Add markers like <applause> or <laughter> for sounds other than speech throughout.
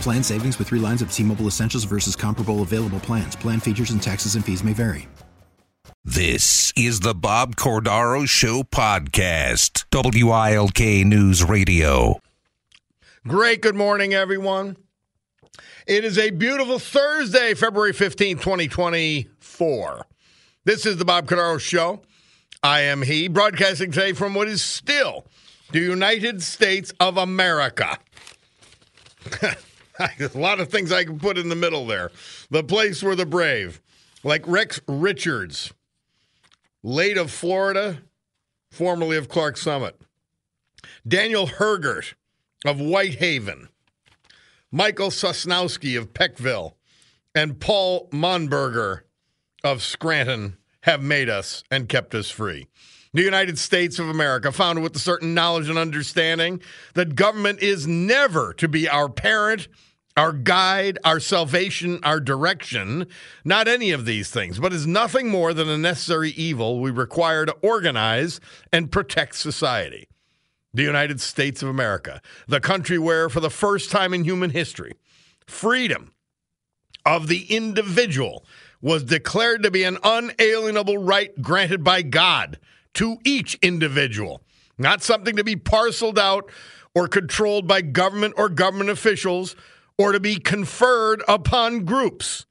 Plan savings with three lines of T Mobile Essentials versus comparable available plans. Plan features and taxes and fees may vary. This is the Bob Cordaro Show podcast, WILK News Radio. Great. Good morning, everyone. It is a beautiful Thursday, February 15th, 2024. This is the Bob Cordaro Show. I am he, broadcasting today from what is still the United States of America. <laughs> a lot of things I can put in the middle there. The place where the brave, like Rex Richards, late of Florida, formerly of Clark Summit, Daniel Hergert of Whitehaven, Michael Sosnowski of Peckville, and Paul Monberger of Scranton have made us and kept us free. The United States of America, founded with a certain knowledge and understanding that government is never to be our parent our guide, our salvation, our direction, not any of these things, but is nothing more than a necessary evil we require to organize and protect society. The United States of America, the country where, for the first time in human history, freedom of the individual was declared to be an unalienable right granted by God to each individual, not something to be parceled out or controlled by government or government officials or to be conferred upon groups.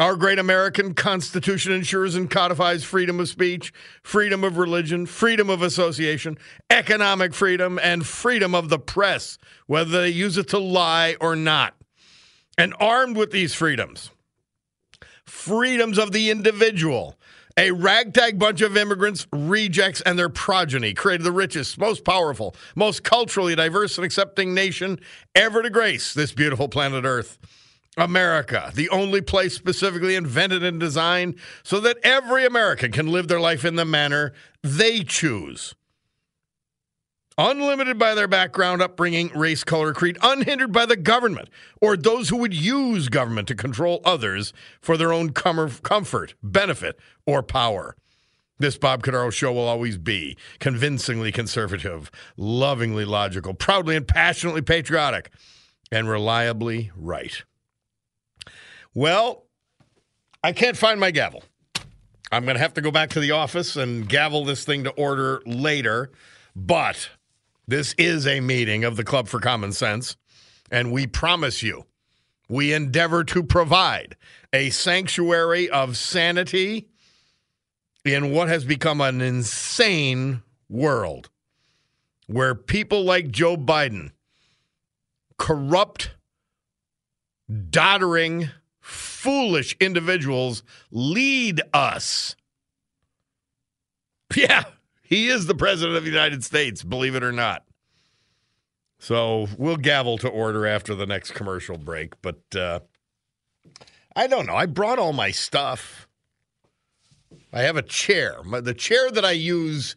Our great American Constitution ensures and codifies freedom of speech, freedom of religion, freedom of association, economic freedom, and freedom of the press, whether they use it to lie or not. And armed with these freedoms, freedoms of the individual, a ragtag bunch of immigrants, rejects, and their progeny created the richest, most powerful, most culturally diverse and accepting nation ever to grace this beautiful planet Earth. America, the only place specifically invented and designed so that every American can live their life in the manner they choose unlimited by their background, upbringing, race, color, creed, unhindered by the government or those who would use government to control others for their own comfort, benefit, or power. This Bob Cordaro show will always be convincingly conservative, lovingly logical, proudly and passionately patriotic, and reliably right. Well, I can't find my gavel. I'm going to have to go back to the office and gavel this thing to order later. But this is a meeting of the Club for Common Sense, and we promise you, we endeavor to provide a sanctuary of sanity in what has become an insane world where people like Joe Biden, corrupt, doddering, foolish individuals, lead us. <laughs> Yeah, he is the president of the United States, believe it or not. So we'll gavel to order after the next commercial break. But uh, I don't know. I brought all my stuff. I have a chair. My, the chair that I use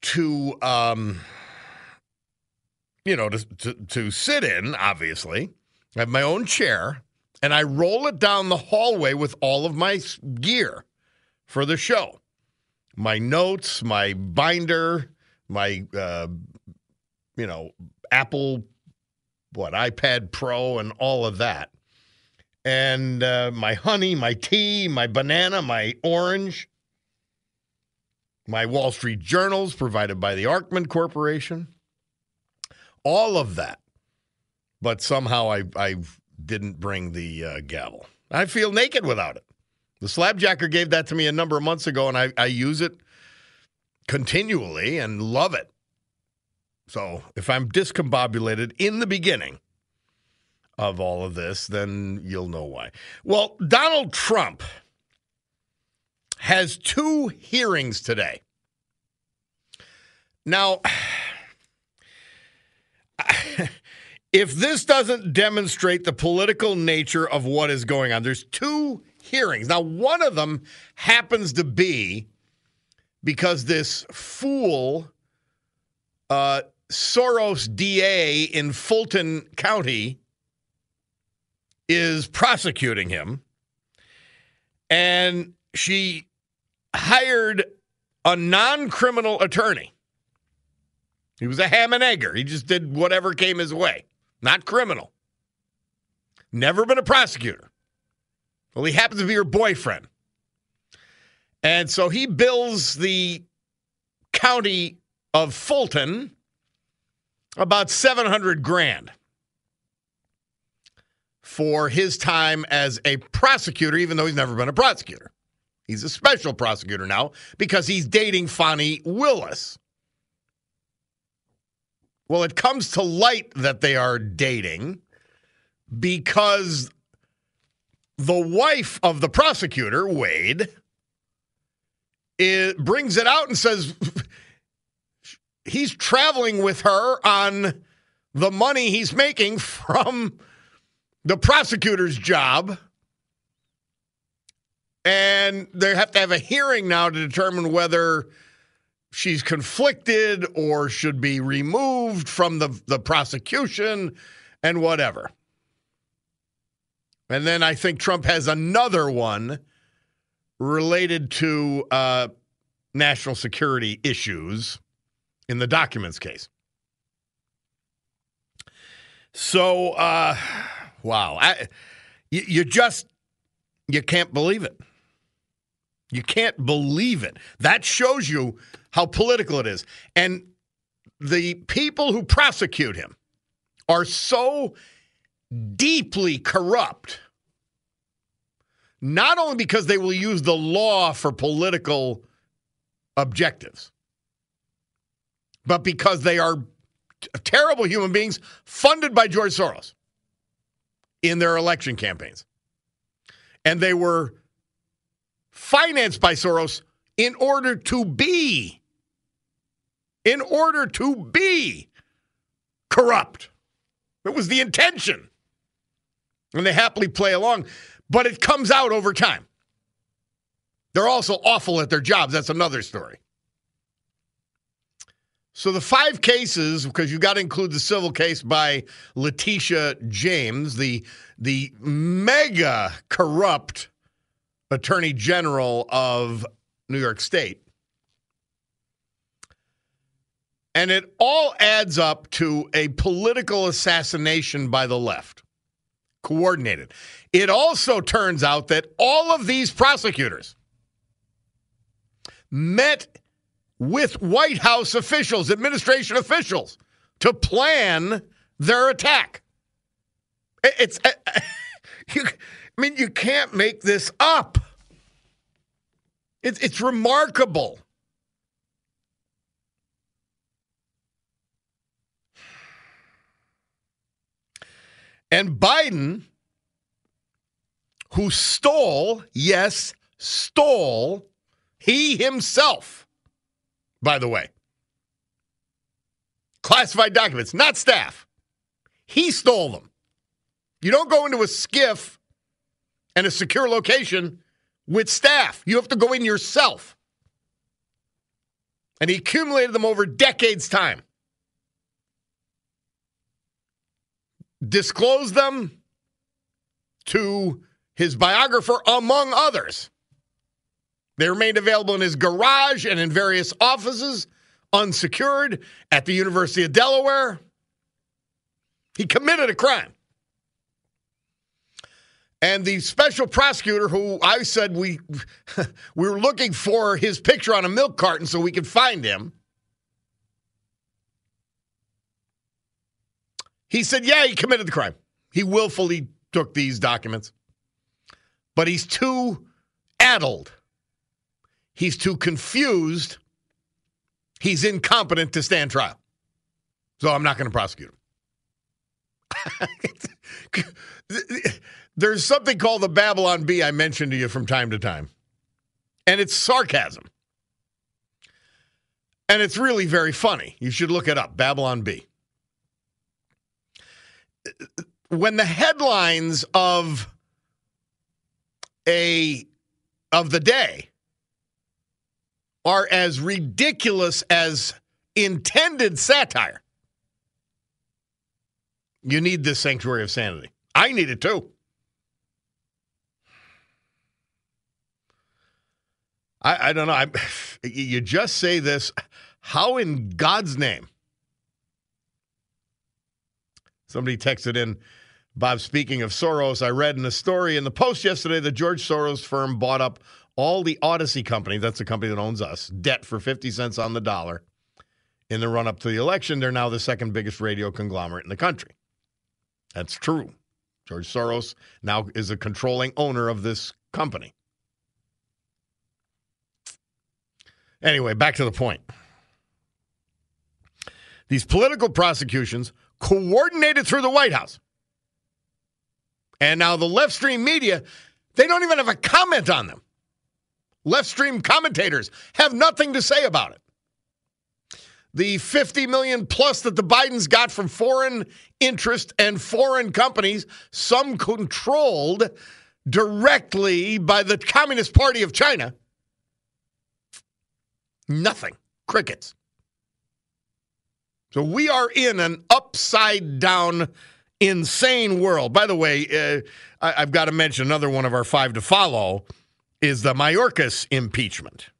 to, um, you know, to, to, to sit in, obviously. I have my own chair, and I roll it down the hallway with all of my gear for the show my notes, my binder, my uh, you know Apple what iPad Pro and all of that, and uh, my honey, my tea, my banana, my orange, my Wall Street journals provided by the Arkman Corporation, all of that but somehow I I didn't bring the uh, gavel. I feel naked without it. The slabjacker gave that to me a number of months ago, and I, I use it continually and love it. So if I'm discombobulated in the beginning of all of this, then you'll know why. Well, Donald Trump has two hearings today. Now, <sighs> if this doesn't demonstrate the political nature of what is going on, there's two hearings. Now, one of them happens to be because this fool, uh, Soros DA in Fulton County, is prosecuting him. And she hired a non criminal attorney. He was a ham and egger. He just did whatever came his way, not criminal. Never been a prosecutor. Well, he happens to be her boyfriend. And so he bills the county of Fulton about 700 grand for his time as a prosecutor, even though he's never been a prosecutor. He's a special prosecutor now because he's dating Fani Willis. Well, it comes to light that they are dating because the wife of the prosecutor, Wade, it brings it out and says <laughs> he's traveling with her on the money he's making from the prosecutor's job. And they have to have a hearing now to determine whether she's conflicted or should be removed from the, the prosecution and whatever. And then I think Trump has another one related to uh, national security issues in the documents case. So, uh, wow, I, you, you just you can't believe it. You can't believe it. That shows you how political it is. And the people who prosecute him are so deeply corrupt, not only because they will use the law for political objectives, but because they are terrible human beings funded by George Soros in their election campaigns. And they were financed by Soros in order to be, in order to be corrupt. It was the intention. And they happily play along, but it comes out over time. They're also awful at their jobs. That's another story. So the five cases, because you've got to include the civil case by Letitia James, the the mega corrupt attorney general of New York State. And it all adds up to a political assassination by the left, coordinated. It also turns out that all of these prosecutors met with White House officials, administration officials, to plan their attack. It's, <laughs> you, I mean, you can't make this up. It's, it's remarkable. And Biden, who stole, yes, stole, he himself, by the way, classified documents, not staff. He stole them. You don't go into a SCIF and a secure location with staff. You have to go in yourself. And he accumulated them over decades' time. Disclosed them to his biographer, among others. They remained available in his garage and in various offices, unsecured, at the University of Delaware. He committed a crime. And the special prosecutor, who I said we <laughs> we were looking for his picture on a milk carton so we could find him, He said, yeah, he committed the crime. He willfully took these documents, but he's too addled. He's too confused. He's incompetent to stand trial. So I'm not going to prosecute him. <laughs> There's something called the Babylon Bee I mentioned to you from time to time, and it's sarcasm. And it's really very funny. You should look it up Babylon Bee. When the headlines of a of the day are as ridiculous as intended satire. You need this sanctuary of sanity. I need it too. I, I don't know. I, <sighs> you just say this. How in God's name? Somebody texted in, Bob, speaking of Soros, I read in a story in the Post yesterday that George Soros' firm bought up all the Audacy company, that's the company that owns us, debt for 50 cents on the dollar. In the run up to the election, they're now the second biggest radio conglomerate in the country. That's true. George Soros now is a controlling owner of this company. Anyway, back to the point. These political prosecutions coordinated through the White House. And now the left stream media, they don't even have a comment on them. Left stream commentators have nothing to say about it. The 50 million plus that the Bidens got from foreign interest and foreign companies, some controlled directly by the Communist Party of China. Nothing. Crickets. So we are in an upside down, insane world. By the way, uh, I, have got to mention another one of our five to follow is the Mayorkas impeachment.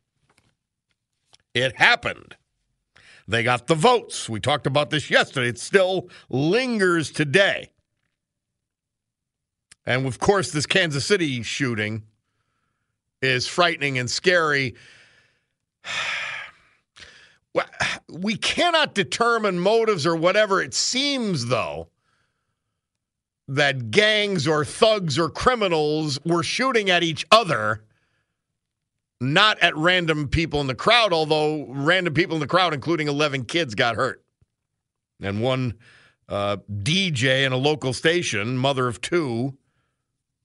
It happened. They got the votes. We talked about this yesterday. It still lingers today. And of course, this Kansas City shooting is frightening and scary. <sighs> We cannot determine motives or whatever. It seems, though, that gangs or thugs or criminals were shooting at each other not at random people in the crowd, although random people in the crowd, including 11 kids, got hurt. And one uh, DJ in a local station, mother of two,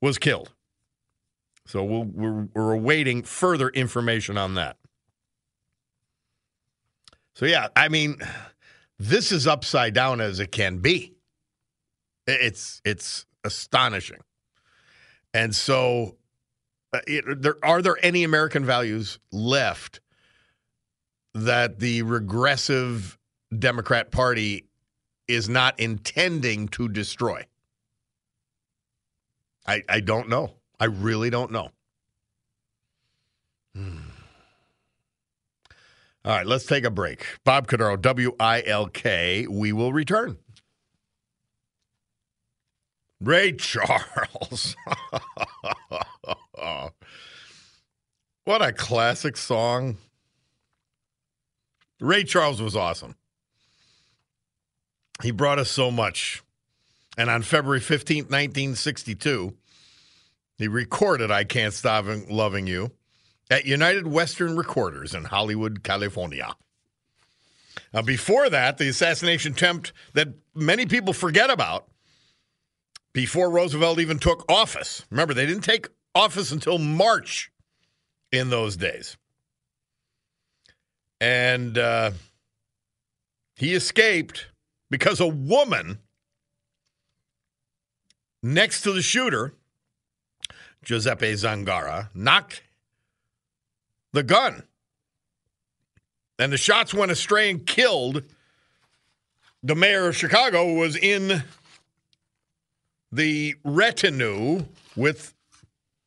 was killed. So we we are we're awaiting further information on that. So, yeah, I mean, this is upside down as it can be. It's, it's astonishing. And so uh, it, there, are there any American values left that the regressive Democrat Party is not intending to destroy? I, I don't know. I really don't know. Hmm. All right, let's take a break. Bob Cordaro, W I L K. We will return. Ray Charles. <laughs> what a classic song. Ray Charles was awesome. He brought us so much. And on February 15th, 1962, he recorded I Can't Stop Loving You at United Western Recorders in Hollywood, California. Now, before that, the assassination attempt that many people forget about before Roosevelt even took office. Remember, they didn't take office until March in those days. And uh, he escaped because a woman next to the shooter, Giuseppe Zangara, knocked the gun. And the shots went astray and killed the mayor of Chicago, was in the retinue with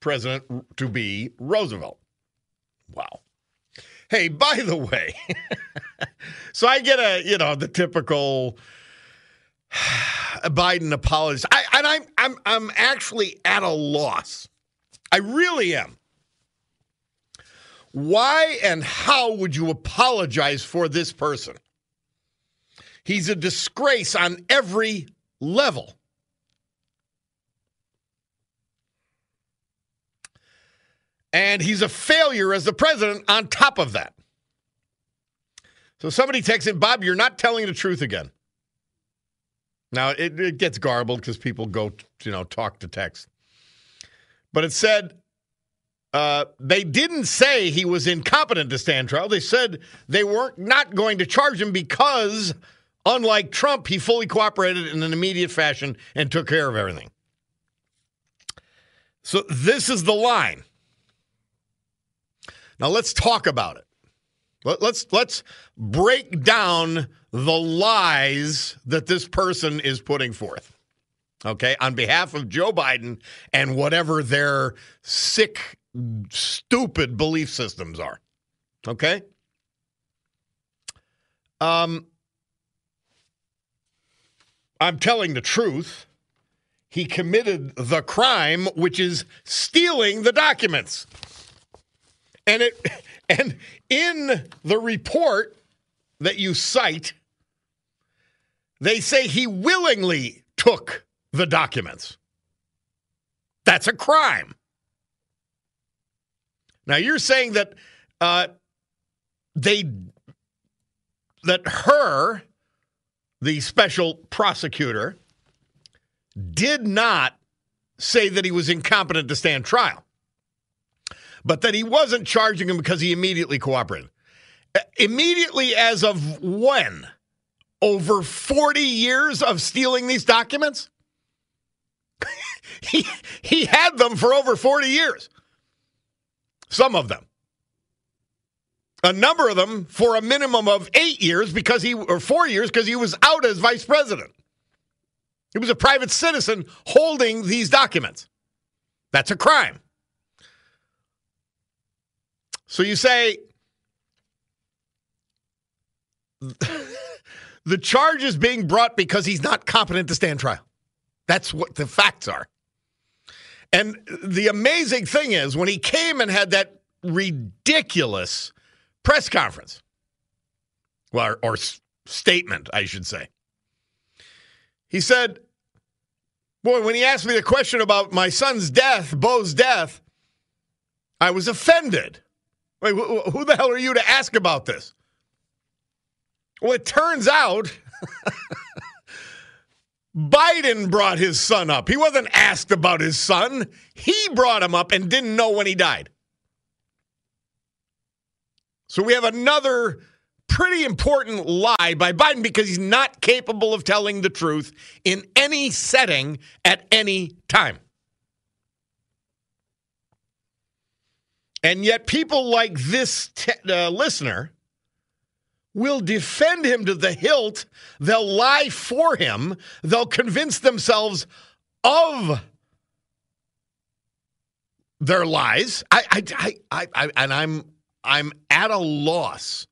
President to be Roosevelt. Wow. Hey, by the way, <laughs> so I get a, you know, the typical <sighs> Biden apology. I, and I'm I'm I'm actually at a loss. I really am. Why and how would you apologize for this person? He's a disgrace on every level. And he's a failure as the president on top of that. So somebody texts him, Bob, you're not telling the truth again. Now it, it gets garbled because people go, you know, talk to text. But it said uh, they didn't say he was incompetent to stand trial. They said they weren't not going to charge him because, unlike Trump, he fully cooperated in an immediate fashion and took care of everything. So this is the line. Now let's talk about it. Let, let's let's break down the lies that this person is putting forth. Okay, on behalf of Joe Biden and whatever their sick, stupid belief systems are. Okay? Um I'm telling the truth. He committed the crime, which is stealing the documents. And it <laughs> and in the report that you cite, they say he willingly took the documents. That's a crime. Now you're saying that uh, they that Hur, the special prosecutor, did not say that he was incompetent to stand trial but that he wasn't charging him because he immediately cooperated. Uh, immediately as of when? Over 40 years of stealing these documents? <laughs> he, he had them for over 40 years. Some of them. A number of them for a minimum of eight years because he, or four years because he was out as vice president. He was a private citizen holding these documents. That's a crime. So you say <laughs> the charge is being brought because he's not competent to stand trial. That's what the facts are. And the amazing thing is, when he came and had that ridiculous press conference, well, or, or statement, I should say, he said, Boy, when he asked me the question about my son's death, Bo's death, I was offended. Wait, who the hell are you to ask about this? Well, it turns out <laughs> Biden brought his son up. He wasn't asked about his son, he brought him up and didn't know when he died. So we have another pretty important lie by Biden because he's not capable of telling the truth in any setting at any time. And yet, people like this uh, listener will defend him to the hilt. They'll lie for him. They'll convince themselves of their lies. I, I, I, I, and I'm, I'm at a loss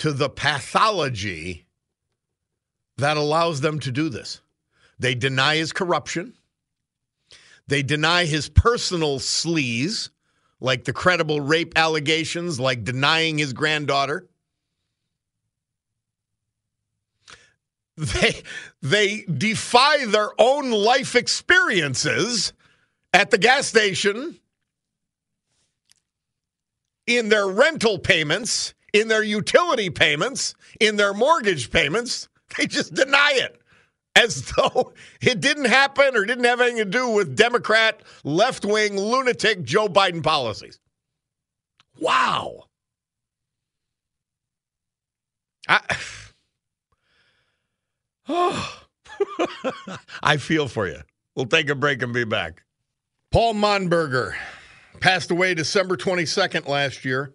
to the pathology that allows them to do this. They deny his corruption. They deny his personal sleaze like the credible rape allegations, like denying his granddaughter. They, they defy their own life experiences at the gas station, in their rental payments, in their utility payments, in their mortgage payments. They just deny it as <laughs> though it didn't happen or didn't have anything to do with Democrat, left wing, lunatic Joe Biden policies. Wow. I, oh, <sighs> I feel for you. We'll take a break and be back. Paul Monberger passed away December 22nd last year.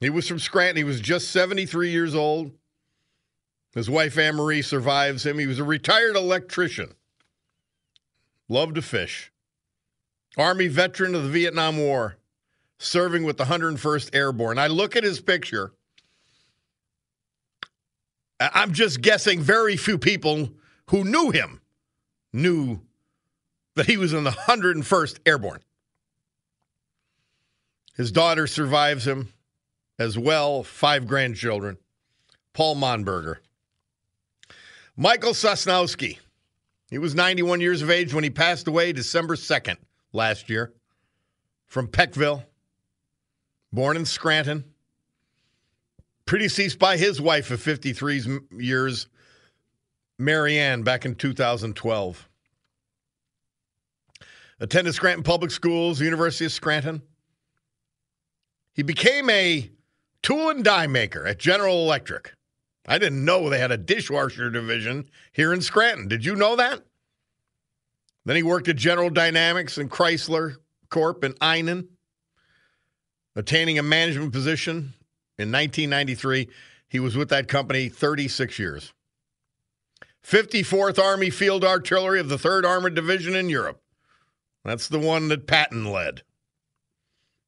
He was from Scranton. He was just 73 years old. His wife Anne Marie survives him. He was a retired electrician. Loved to fish. Army veteran of the Vietnam War, serving with the 101st Airborne. I look at his picture. I'm just guessing very few people who knew him knew that he was in the 101st Airborne. His daughter survives him as well, five grandchildren. Paul Monberger. Michael Sosnowski He was 91 years of age when he passed away December 2nd last year from Peckville, born in Scranton. Predeceased by his wife of 53 years, Marianne, back in 2012. Attended Scranton Public Schools, University of Scranton. He became a tool and die maker at General Electric. I didn't know they had a dishwasher division here in Scranton. Did you know that? Then he worked at General Dynamics and Chrysler Corp in Einan, attaining a management position in 1993. He was with that company 36 years. 54th Army Field Artillery of the 3rd Armored Division in Europe. That's the one that Patton led.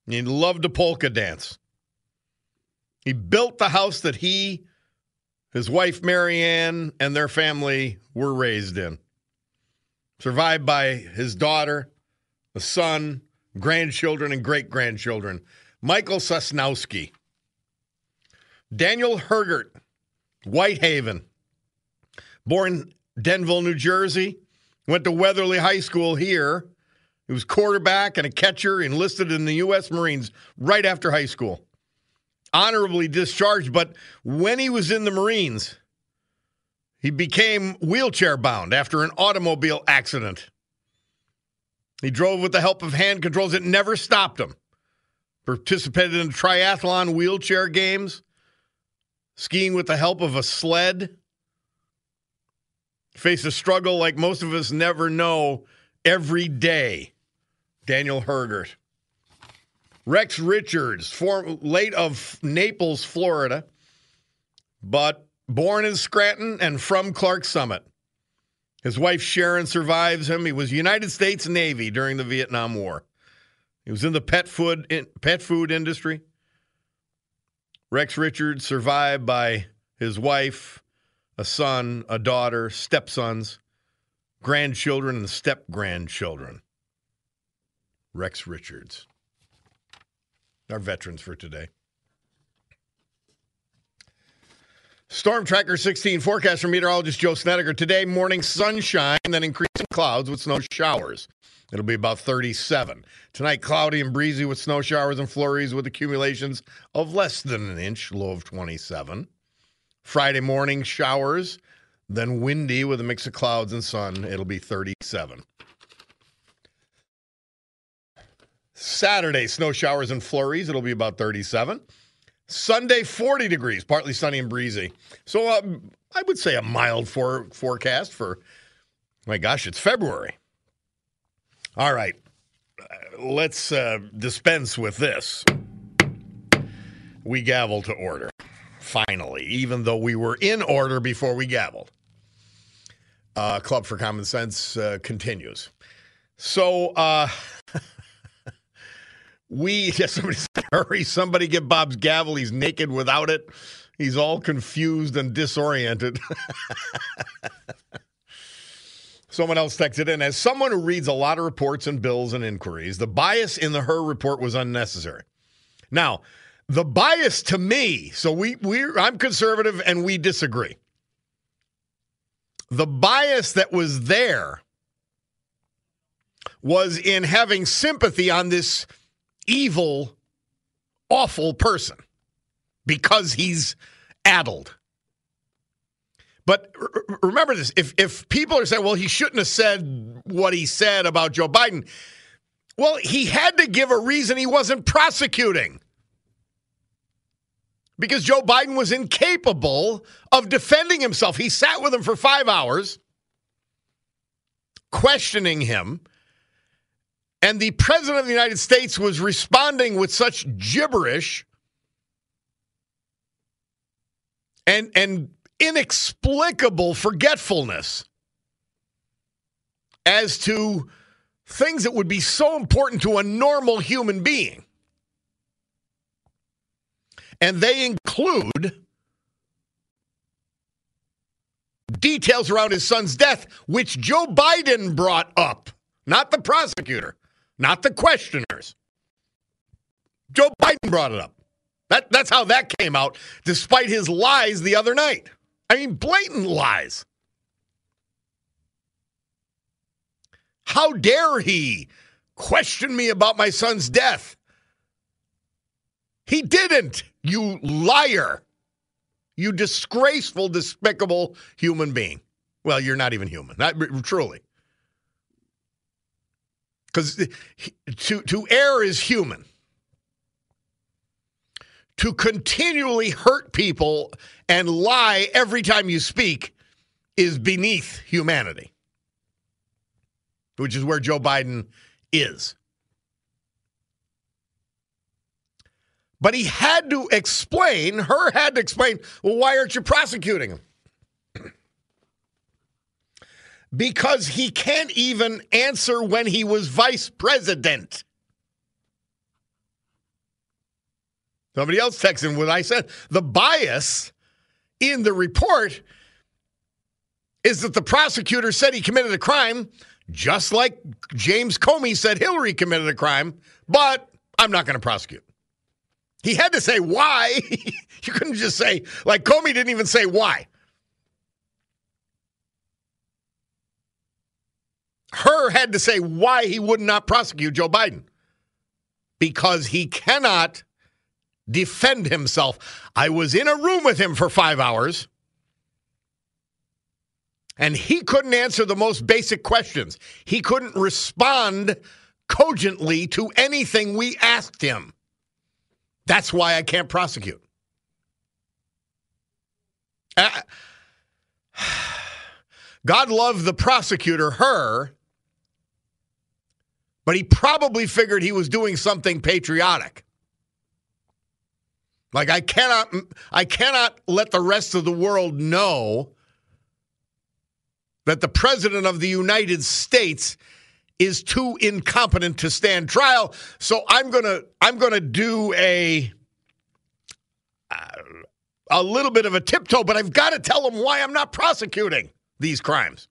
He loved to polka dance. He built the house that he, his wife Marianne, and their family were raised in. Survived by his daughter, a son, grandchildren, and great grandchildren. Michael Sosnowski. Daniel Hergert, Whitehaven. Born Denville, New Jersey. Went to Weatherly High School here. He was quarterback and a catcher, enlisted in the U.S. Marines right after high school honorably discharged, but when he was in the Marines, he became wheelchair bound after an automobile accident. He drove with the help of hand controls. It never stopped him. Participated in triathlon wheelchair games, skiing with the help of a sled. face a struggle like most of us never know every day. Daniel Hergert. Rex Richards, form, late of Naples, Florida, but born in Scranton and from Clark Summit. His wife Sharon survives him. He was United States Navy during the Vietnam War. He was in the pet food in, pet food industry. Rex Richards survived by his wife, a son, a daughter, stepsons, grandchildren, and step grandchildren. Rex Richards our veterans for today. Storm Tracker 16 forecast from meteorologist Joe Snedeker. Today, morning sunshine, then increasing clouds with snow showers. It'll be about 37. Tonight, cloudy and breezy with snow showers and flurries with accumulations of less than an inch, low of 27. Friday morning, showers, then windy with a mix of clouds and sun. It'll be 37. Saturday, snow showers and flurries. It'll be about 37. Sunday, 40 degrees, partly sunny and breezy. So uh, I would say a mild for, forecast for, my gosh, it's February. All right, let's uh, dispense with this. We gavel to order, finally, even though we were in order before we gavelled. Uh, Club for Common Sense uh, continues. So, uh, <laughs> we, <laughs> yeah, somebody hurry, somebody get Bob's gavel. He's naked without it. He's all confused and disoriented. <laughs> Someone else texted in as someone who reads a lot of reports and bills and inquiries, the bias in the Hur report was unnecessary. Now, the bias to me, so we we I'm conservative and we disagree. The bias that was there was in having sympathy on this evil, awful person because he's addled. But remember this if, if people are saying, well, he shouldn't have said what he said about Joe Biden, well, he had to give a reason he wasn't prosecuting because Joe Biden was incapable of defending himself. He sat with him for five hours, questioning him, and the president of the United States was responding with such gibberish and and inexplicable forgetfulness as to things that would be so important to a normal human being. And they include details around his son's death, which Joe Biden brought up, not the prosecutor not the questioners. Joe Biden brought it up. That, that's how that came out, despite his lies the other night. I mean, blatant lies. How dare he question me about my son's death? He didn't, you liar. You disgraceful, despicable human being. Well, you're not even human, not truly. Because to, to err is human. To continually hurt people and lie every time you speak is beneath humanity, which is where Joe Biden is. But he had to explain, Hur had to explain, well, why aren't you prosecuting him? because he can't even answer when he was vice president. Somebody else texted what I said. The bias in the report is that the prosecutor said he committed a crime, just like James Comey said Hillary committed a crime, but I'm not going to prosecute. He had to say why. <laughs> you couldn't just say, like, Comey didn't even say why. Hur had to say why he would not prosecute Joe Biden because he cannot defend himself. I was in a room with him for five hours and he couldn't answer the most basic questions. He couldn't respond cogently to anything we asked him. That's why I can't prosecute. Uh, <sighs> God loved the prosecutor, Hur, but he probably figured he was doing something patriotic. Like I cannot I cannot let the rest of the world know that the president of the United States is too incompetent to stand trial. So I'm going to I'm going to do a a little bit of a tiptoe, but I've got to tell them why I'm not prosecuting these crimes.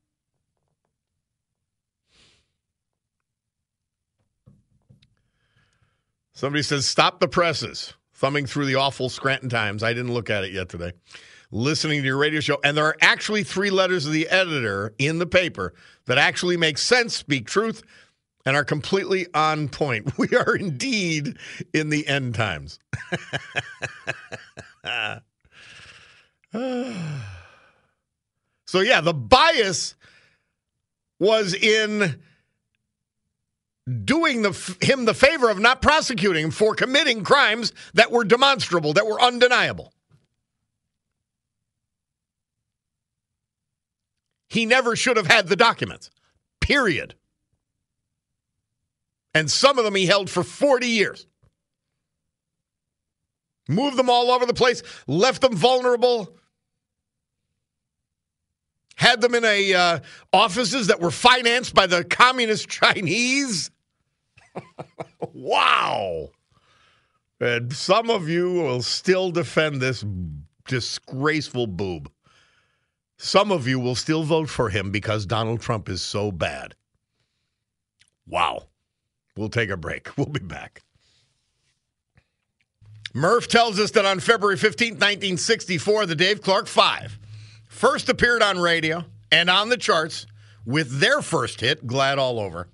Somebody says, stop the presses. Thumbing through the awful Scranton Times. I didn't look at it yet today. Listening to your radio show. And there are actually three letters of the editor in the paper that actually make sense, speak truth, and are completely on point. <laughs> We are indeed in the end times. <sighs> <sighs> so, yeah, the bias was in doing the, him the favor of not prosecuting him for committing crimes that were demonstrable, that were undeniable. He never should have had the documents, period. And some of them he held for 40 years. Moved them all over the place, left them vulnerable, had them in a uh, offices that were financed by the communist <laughs> Chinese. <laughs> wow. And some of you will still defend this disgraceful boob. Some of you will still vote for him because Donald Trump is so bad. Wow. We'll take a break. <laughs> We'll be back. Murph tells us that on February 15, 1964, the Dave Clark Five first appeared on radio and on the charts with their first hit, Glad All Over.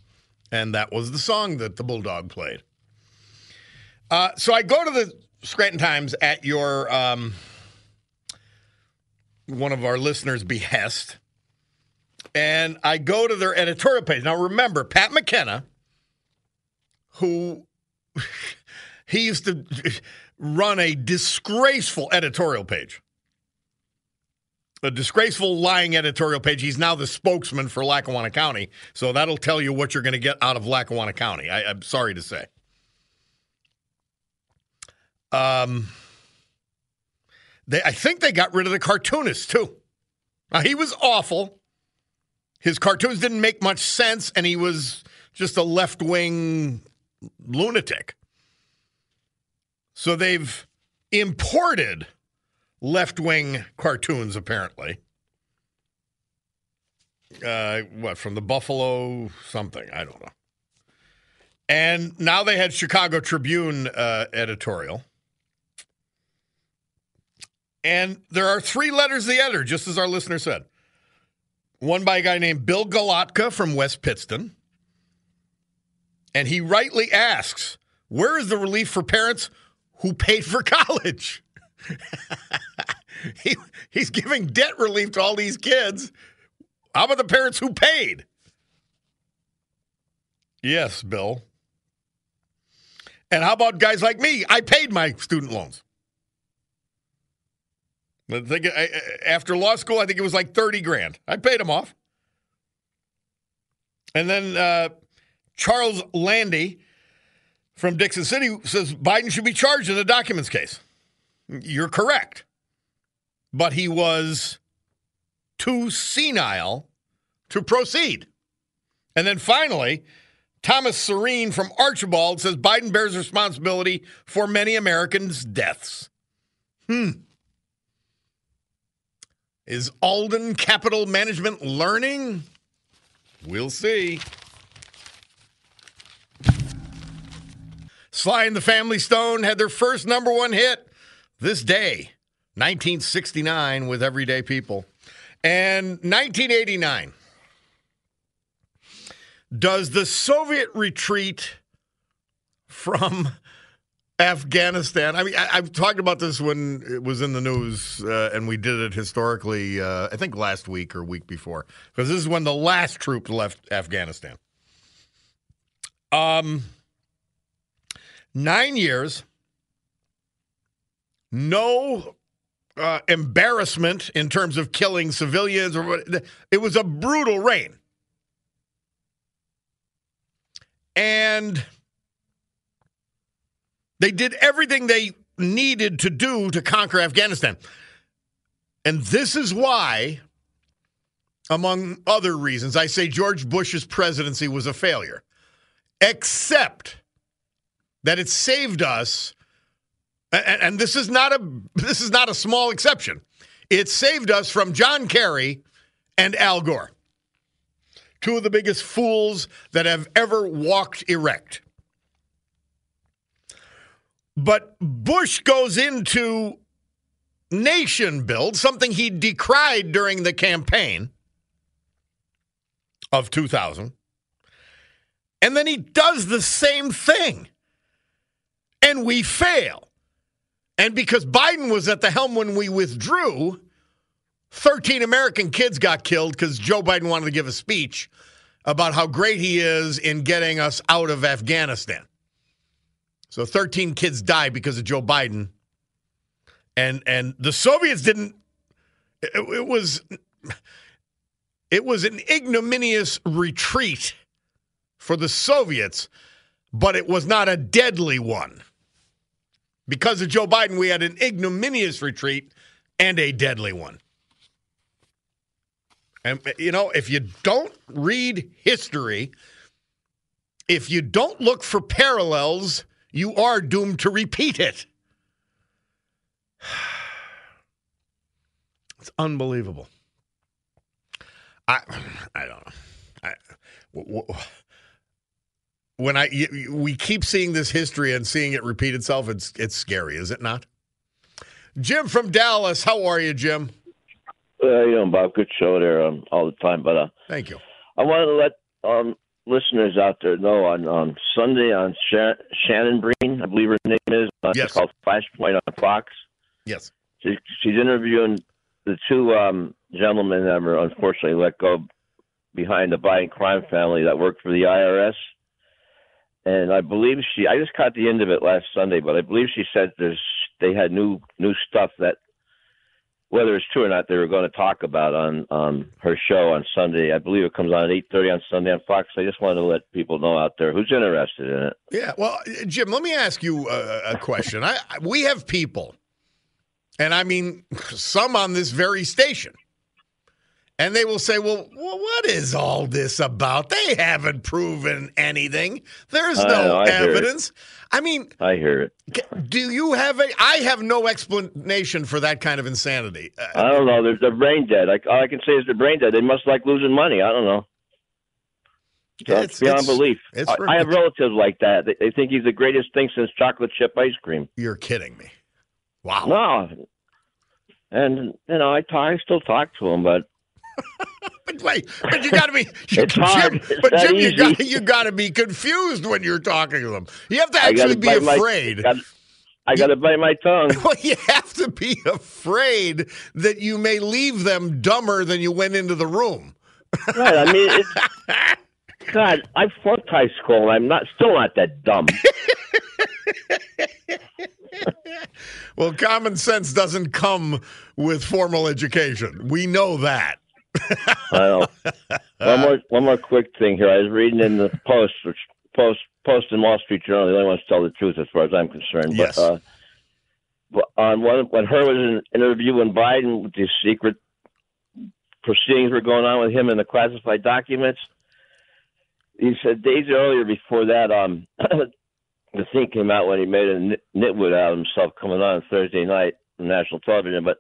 And that was the song that the Bulldog played. Uh, so I go to the Scranton Times at your um, one of our listeners' behest, and I go to their editorial page. Now remember, Pat McKenna, who <laughs> he used to run a disgraceful editorial page a disgraceful lying editorial page. He's now the spokesman for Lackawanna County, so that'll tell you what you're going to get out of Lackawanna County. I, am sorry to say. Um, they, I think they got rid of the cartoonist too. Now, he was awful. His cartoons didn't make much sense, and he was just a left wing lunatic. So they've imported left wing cartoons, apparently. Uh, what, from the Buffalo something? I don't know. And now they had Chicago Tribune uh, editorial. And there are three letters the editor, just as our listener said. One by a guy named Bill Galatka from West Pittston. And he rightly asks, where is the relief for parents who paid for <laughs> college? <laughs> <laughs> he, he's giving debt relief to all these kids. How about the parents who paid? Yes, Bill. And how about guys like me? I paid my student loans. I think after law school, I think it was like 30 grand. I paid them off. And then uh, Charles Landy from Dickson City says Biden should be charged in the documents case. You're correct. But he was too senile to proceed. And then finally, Thomas Serene from Archbald says Biden bears responsibility for many Americans' deaths. Hmm. Is Alden Capital Management learning? We'll see. Sly and the Family Stone had their first number one hit this day, 1969, with Everyday People. And 1989. Does the Soviet retreat from Afghanistan. I mean, I, have talked about this when it was in the news, uh, and we did it historically. Uh, I think last week or week before, because this is when the last troop left Afghanistan. Um, nine years, no uh, embarrassment in terms of killing civilians or what. It was a brutal reign, and they did everything they needed to do to conquer Afghanistan. And this is why, among other reasons, I say George Bush's presidency was a failure, except that it saved us. And, and this is not a this is not a small exception. It saved us from John Kerry and Al Gore, two of the biggest fools that have ever walked erect. But Bush goes into nation build, something he decried during the campaign of 2000. And then he does the same thing. And we fail. And because Biden was at the helm when we withdrew, 13 American kids got killed because Joe Biden wanted to give a speech about how great he is in getting us out of Afghanistan. So 13 kids died because of Joe Biden. And and the Soviets didn't it, it was it was an ignominious retreat for the Soviets, but it was not a deadly one. Because of Joe Biden, we had an ignominious retreat and a deadly one. And, you know, if you don't read history, if you don't look for parallels you are doomed to repeat it. <sighs> It's unbelievable. I <sighs> I don't know. I, w- w- when I we keep seeing this history and seeing it repeat itself, it's it's scary, is it not? Jim from Dallas, how are you, Jim? Uh, you know, Bob, good show there um, all the time. But uh, thank you. I wanted to let um, listeners out there know on, on Sunday on Shannon Bream, I believe her name is. Uh, yes. It's called Flashpoint on Fox. Yes. She, she's interviewing the two um, gentlemen that were unfortunately let go behind the Biden crime family that worked for the IRS. And I believe she, I just caught the end of it last Sunday, but I believe she said there's, they had new, new stuff that whether it's true or not, they were going to talk about on um, her show on Sunday. I believe it comes on at eight thirty on Sunday on Fox. I just wanted to let people know out there who's interested in it. Yeah, well, Jim, let me ask you a, a question. I we have people, and I mean <laughs> some on this very station and they will say, well, what is all this about? They haven't proven anything. There's no know, evidence. I mean, I hear it. Do you have a? I have no explanation for that kind of insanity. Uh, I don't know. They're, they're brain dead. I, all I can say is they're brain dead. They must like losing money. I don't know. So it's, it's beyond it's, belief. It's I, I, have relatives like that. They, they, think he's the greatest thing since chocolate chip ice cream. You're kidding me. Wow. No. And you know, I talk, I still talk to him, but <laughs> but Wait, but you got to be. You. Jim, but Jim, you easy. got you got to be confused when you're talking to them. You have to actually be bite my- afraid. I got to bite my tongue. <laughs> Well, you have to be afraid that you may leave them dumber than you went into the room. Right. I mean, it's, <laughs> God, I flunked high school, and I'm not still not that dumb. Well, common sense doesn't come with formal education. We know that. <laughs> I know. One more, one more quick thing here. I was reading in the Post, which Post, Post and Wall Street Journal. The only ones to tell the truth, as far as I'm concerned. Yes. But, uh, but on one, when Hur was in interviewing Biden with these secret proceedings were going on with him and the classified documents, he said days earlier before that, um, <clears throat> the thing came out when he made a nitwit out of himself coming on Thursday night on national television, but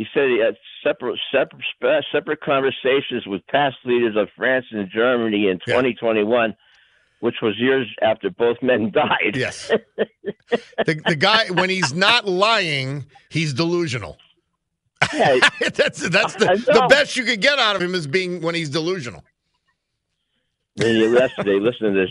he said he had separate separate separate conversations with past leaders of France and Germany in Yeah. 2021, which was years after both men <laughs> died. Yes. the, the guy, when he's not lying, he's delusional. Yeah, <laughs> that's that's the, the best you could get out of him is being when he's delusional. yesterday <laughs> listen to this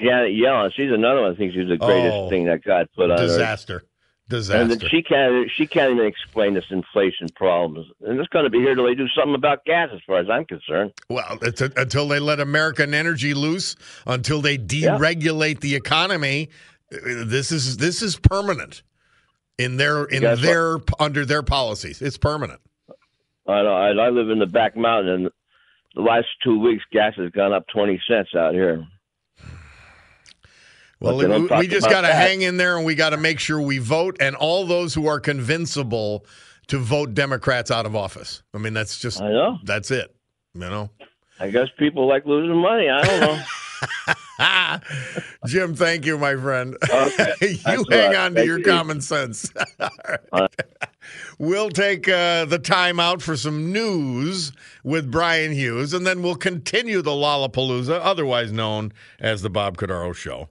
Janet Yellen. She's another one. I think she's the greatest Oh. thing that God put on her. Disaster. And then she can't she can't even explain this inflation problems. And it's going to be here till they do something about gas, as far as I'm concerned. Well, it's a, until they let American energy loose, until they deregulate the economy, this is this is permanent in their in Guess what? their under their policies. It's permanent. I know. I, I live in the back mountain, and the last two weeks, gas has gone up twenty cents out here. Well, we, we just got to hang in there, and we got to make sure we vote, and all those who are convincible to vote Democrats out of office. I mean, that's just I know. that's it. You know. I guess people like losing money. I don't know. <laughs> Jim, thank you, my friend. Okay. <laughs> you That's hang on to your you. common sense. <laughs> Right. We'll take uh, the time out for some news with Brian Hughes, and then we'll continue the Lollapalooza, otherwise known as the Bob Cordaro Show,